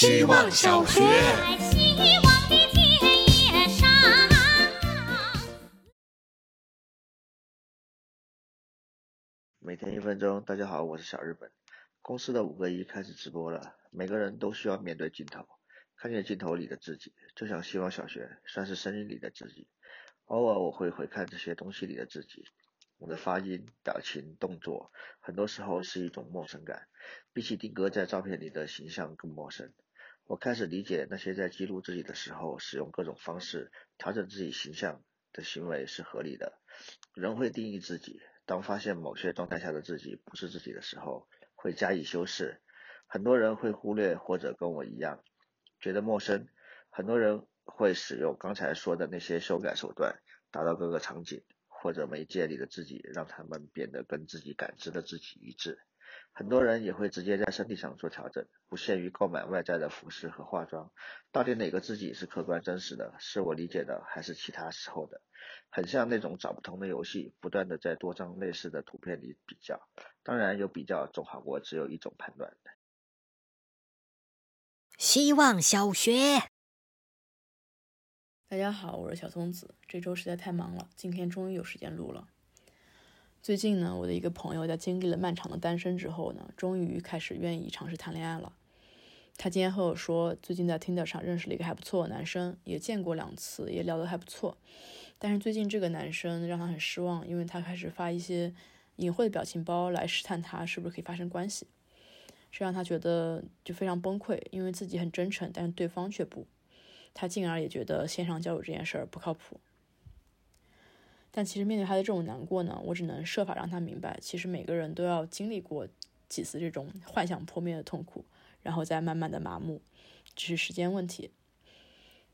希望小学。每天一分钟，大家好，我是小日本。公司的五个一开始直播了，每个人都需要面对镜头，看见镜头里的自己，就像希望小学，算是声音里的自己。偶尔我会回看这些东西里的自己，我的发音、表情、动作，很多时候是一种陌生感，比起定格在照片里的形象更陌生。我开始理解那些在记录自己的时候，使用各种方式调整自己形象的行为是合理的。人会定义自己，当发现某些状态下的自己不是自己的时候，会加以修饰。很多人会忽略或者跟我一样觉得陌生。很多人。会使用刚才说的那些修改手段，达到各个场景或者媒介里的自己，让他们变得跟自己感知的自己一致。很多人也会直接在身体上做调整，不限于购买外在的服饰和化妆。到底哪个自己是客观真实的，是我理解的，还是其他时候的？很像那种找不同的游戏，不断的在多张类似的图片里比较。当然，有比较总好过只有一种判断。希望小学。大家好，我是小松子。这周实在太忙了，今天终于有时间录了。最近呢，我的一个朋友在经历了漫长的单身之后呢，终于开始愿意尝试谈恋爱了。他今天和我说，最近在 Tinder 上认识了一个还不错的男生，也见过两次，也聊得还不错。但是最近这个男生让他很失望，因为他开始发一些隐晦的表情包来试探他是不是可以发生关系，这让他觉得就非常崩溃，因为自己很真诚，但是对方却不。他进而也觉得线上交友这件事儿不靠谱，但其实面对他的这种难过呢，我只能设法让他明白，其实每个人都要经历过几次这种幻想破灭的痛苦，然后再慢慢的麻木，只是时间问题。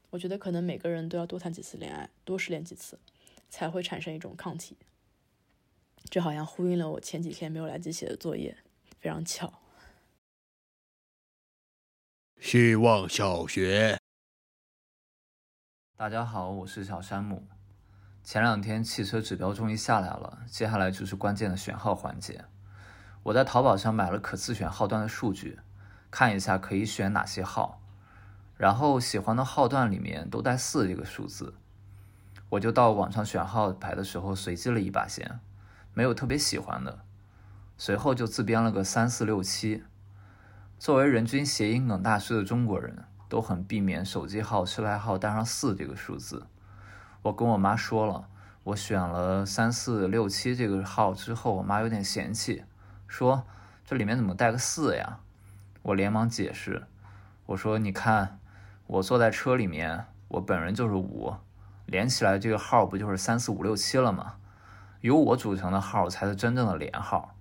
我觉得可能每个人都要多谈几次恋爱，多失恋几次，才会产生一种抗体。这好像呼应了我前几天没有来及写的作业，非常巧。希望小学。大家好，我是小山姆。前两天汽车指标终于下来了，接下来就是关键的选号环节。我在淘宝上买了可自选号段的数据，看一下可以选哪些号，然后喜欢的号段里面都带四这个数字，我就到网上选号牌的时候随机了一把先，没有特别喜欢的，随后就自编了个三四六七。作为人均谐音梗大师的中国人。都很避免手机号、车牌号带上四这个数字。我跟我妈说了，我选了三四六七这个号之后，我妈有点嫌弃，说这里面怎么带个四呀？我连忙解释，我说你看，我坐在车里面，我本人就是五，连起来这个号不就是三四五六七了吗？由我组成的号才是真正的连号。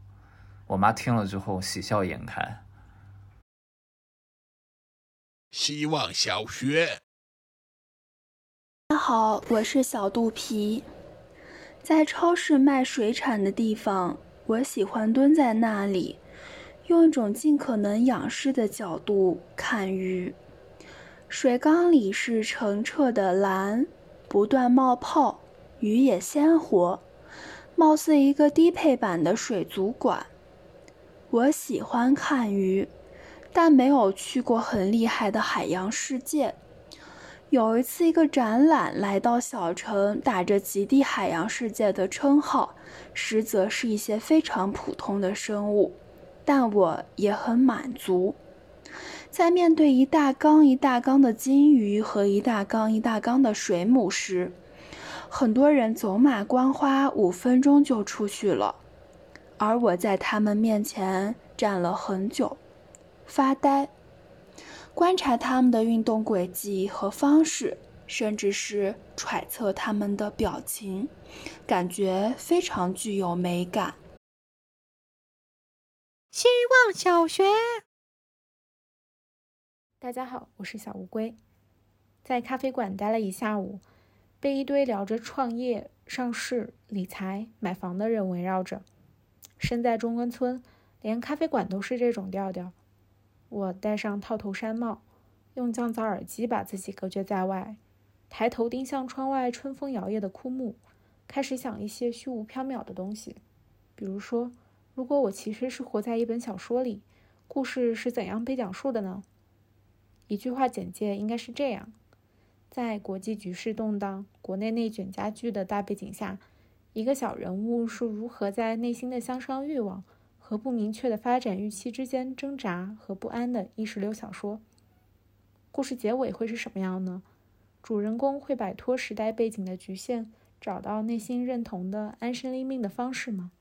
我妈听了之后喜笑颜开。希望小学，大家好，我是小肚皮。在超市卖水产的地方，我喜欢蹲在那里，用一种尽可能仰视的角度看鱼。水缸里是澄澈的蓝，不断冒泡，鱼也鲜活，貌似一个低配版的水族馆。我喜欢看鱼。但没有去过很厉害的海洋世界。有一次，一个展览来到小城，打着极地海洋世界的称号，实则是一些非常普通的生物。但我也很满足。在面对一大缸一大缸的金鱼和一大缸一大缸的水母时，很多人走马观花，五分钟就出去了，而我在他们面前站了很久。发呆，观察他们的运动轨迹和方式，甚至是揣测他们的表情，感觉非常具有美感。希望小学，大家好，我是小乌龟，在咖啡馆待了一下午，被一堆聊着创业、上市、理财、买房的人围绕着。身在中关村，连咖啡馆都是这种调调。我戴上套头山帽，用降噪耳机把自己隔绝在外，抬头盯向窗外春风摇曳的枯木，开始想一些虚无缥缈的东西，比如说，如果我其实是活在一本小说里，故事是怎样被讲述的呢？一句话简介应该是这样：在国际局势动荡、国内内卷加剧的大背景下，一个小人物是如何在内心的向上欲望和不明确的发展预期之间挣扎和不安的意识流小说。故事结尾会是什么样呢？主人公会摆脱时代背景的局限，找到内心认同的安身立命的方式吗？